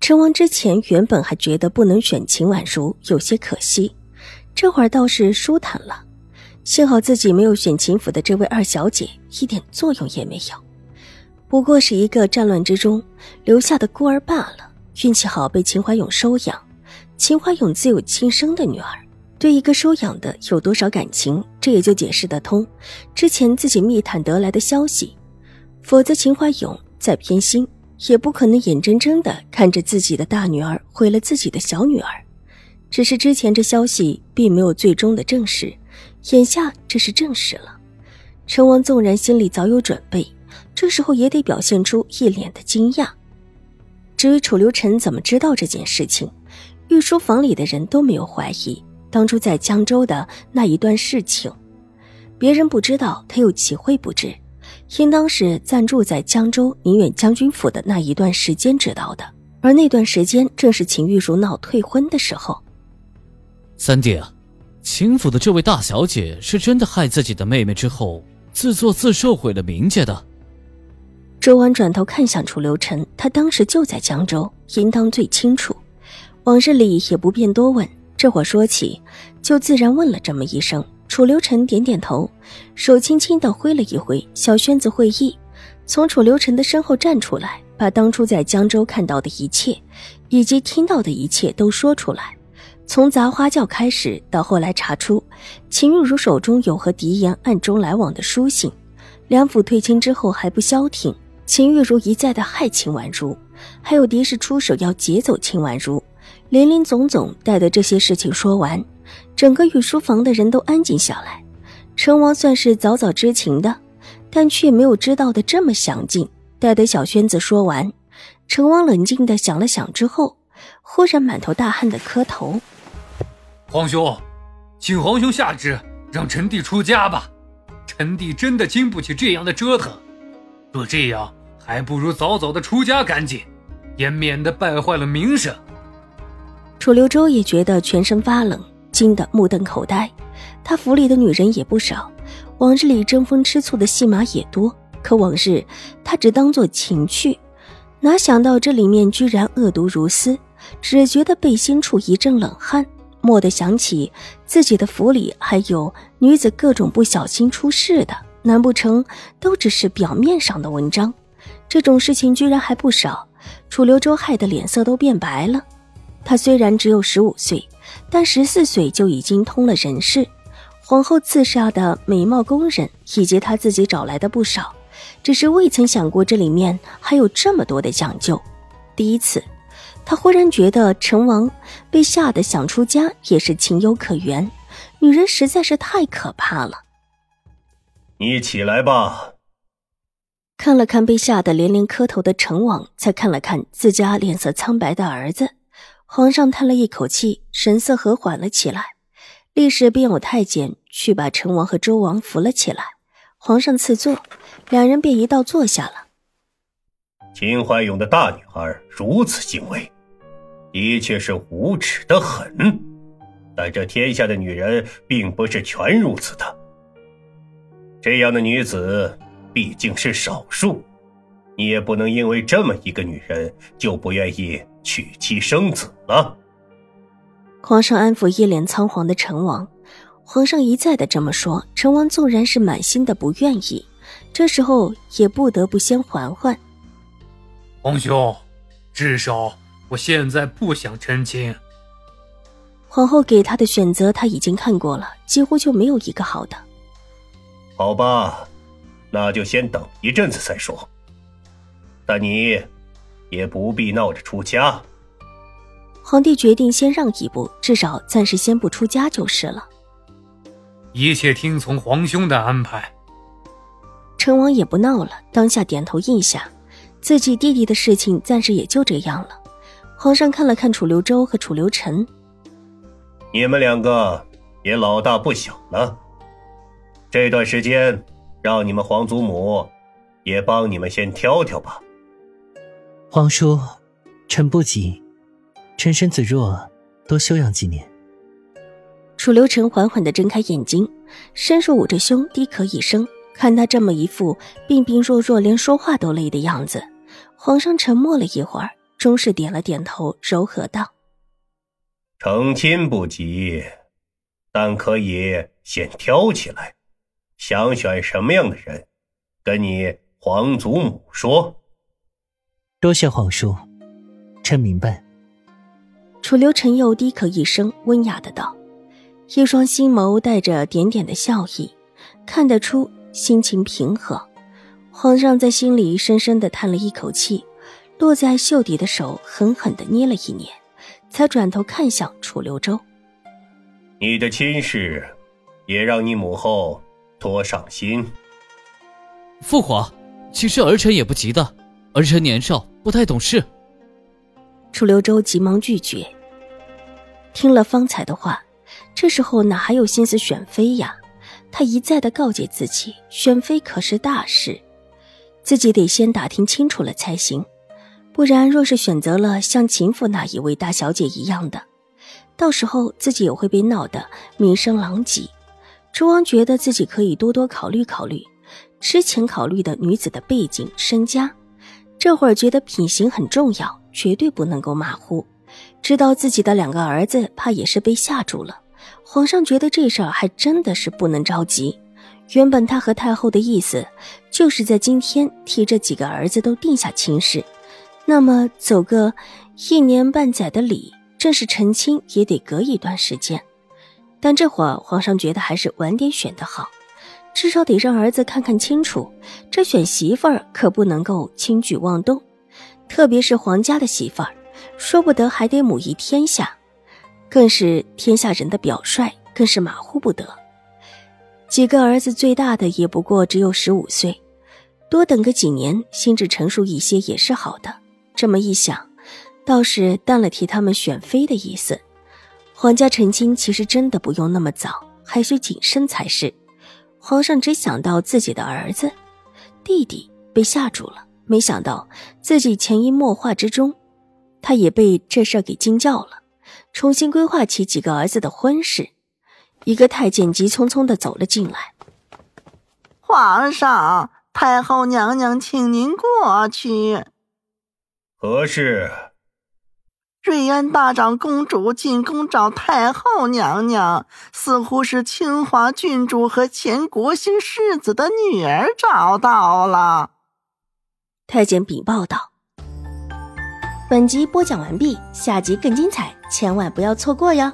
成王之前原本还觉得不能选秦婉如有些可惜，这会儿倒是舒坦了。幸好自己没有选秦府的这位二小姐，一点作用也没有，不过是一个战乱之中留下的孤儿罢了。运气好被秦怀勇收养，秦怀勇自有亲生的女儿，对一个收养的有多少感情，这也就解释得通。之前自己密探得来的消息，否则秦怀勇再偏心。也不可能眼睁睁的看着自己的大女儿毁了自己的小女儿，只是之前这消息并没有最终的证实，眼下这是证实了。陈王纵然心里早有准备，这时候也得表现出一脸的惊讶。至于楚留臣怎么知道这件事情，御书房里的人都没有怀疑当初在江州的那一段事情，别人不知道，他又岂会不知？应当是暂住在江州宁远将军府的那一段时间知道的，而那段时间正是秦玉茹闹退婚的时候。三弟啊，秦府的这位大小姐是真的害自己的妹妹之后自作自受毁了名节的。周安转头看向楚留臣，他当时就在江州，应当最清楚。往日里也不便多问，这会说起，就自然问了这么一声。楚留臣点点头，手轻轻的挥了一挥，小轩子会意，从楚留臣的身后站出来，把当初在江州看到的一切，以及听到的一切都说出来。从砸花轿开始，到后来查出秦玉茹手中有和狄言暗中来往的书信，梁府退亲之后还不消停，秦玉茹一再的害秦婉如，还有狄氏出手要劫走秦婉如，林林总总，带的这些事情说完。整个御书房的人都安静下来，成王算是早早知情的，但却没有知道的这么详尽。待得小轩子说完，成王冷静的想了想之后，忽然满头大汗的磕头：“皇兄，请皇兄下旨，让臣弟出家吧。臣弟真的经不起这样的折腾。若这样，还不如早早的出家干净，也免得败坏了名声。”楚留周也觉得全身发冷。惊得目瞪口呆，他府里的女人也不少，往日里争风吃醋的戏码也多。可往日他只当做情趣，哪想到这里面居然恶毒如斯，只觉得背心处一阵冷汗。蓦地想起自己的府里还有女子各种不小心出事的，难不成都只是表面上的文章？这种事情居然还不少。楚留周害得脸色都变白了。他虽然只有十五岁。但十四岁就已经通了人事，皇后赐下的美貌宫人以及他自己找来的不少，只是未曾想过这里面还有这么多的讲究。第一次，他忽然觉得成王被吓得想出家也是情有可原。女人实在是太可怕了。你起来吧。看了看被吓得连连磕头的成王，才看了看自家脸色苍白的儿子。皇上叹了一口气，神色和缓了起来，立时便有太监去把陈王和周王扶了起来。皇上赐座，两人便一道坐下了。秦怀勇的大女儿如此行为，的确是无耻的很。但这天下的女人并不是全如此的，这样的女子毕竟是少数，你也不能因为这么一个女人就不愿意。娶妻生子了。皇上安抚一脸仓皇的陈王，皇上一再的这么说，陈王纵然是满心的不愿意，这时候也不得不先缓缓。皇兄，至少我现在不想成亲。皇后给他的选择他已经看过了，几乎就没有一个好的。好吧，那就先等一阵子再说。但你。也不必闹着出家。皇帝决定先让一步，至少暂时先不出家就是了。一切听从皇兄的安排。成王也不闹了，当下点头应下。自己弟弟的事情暂时也就这样了。皇上看了看楚留周和楚留臣，你们两个也老大不小了，这段时间让你们皇祖母也帮你们先挑挑吧。皇叔，臣不急，臣身子弱，多休养几年。楚留臣缓缓的睁开眼睛，伸手捂着胸，低咳一声。看他这么一副病病弱弱，连说话都累的样子，皇上沉默了一会儿，终是点了点头，柔和道：“成亲不急，但可以先挑起来，想选什么样的人，跟你皇祖母说。”多谢皇叔，臣明白。楚留臣又低咳一声，温雅的道：“一双星眸带着点点的笑意，看得出。”心情平和，皇上在心里深深的叹了一口气，落在袖底的手狠狠的捏了一捏，才转头看向楚留州：“你的亲事，也让你母后多上心。”父皇，其实儿臣也不急的，儿臣年少不太懂事。楚留周急忙拒绝。听了方才的话，这时候哪还有心思选妃呀？他一再的告诫自己，选妃可是大事，自己得先打听清楚了才行。不然，若是选择了像秦府那一位大小姐一样的，到时候自己也会被闹得名声狼藉。楚王觉得自己可以多多考虑考虑，之前考虑的女子的背景身家，这会儿觉得品行很重要，绝对不能够马虎。知道自己的两个儿子，怕也是被吓住了。皇上觉得这事儿还真的是不能着急。原本他和太后的意思，就是在今天替这几个儿子都定下亲事，那么走个一年半载的礼，正式成亲也得隔一段时间。但这会儿皇上觉得还是晚点选的好，至少得让儿子看看清楚，这选媳妇儿可不能够轻举妄动，特别是皇家的媳妇儿，说不得还得母仪天下。更是天下人的表率，更是马虎不得。几个儿子最大的也不过只有十五岁，多等个几年，心智成熟一些也是好的。这么一想，倒是淡了替他们选妃的意思。皇家成亲其实真的不用那么早，还需谨慎才是。皇上只想到自己的儿子、弟弟被吓住了，没想到自己潜移默化之中，他也被这事儿给惊叫了。重新规划起几个儿子的婚事，一个太监急匆匆的走了进来。皇上，太后娘娘，请您过去。何事？瑞安大长公主进宫找太后娘娘，似乎是清华郡主和前国兴世子的女儿找到了。太监禀报道。本集播讲完毕，下集更精彩，千万不要错过哟。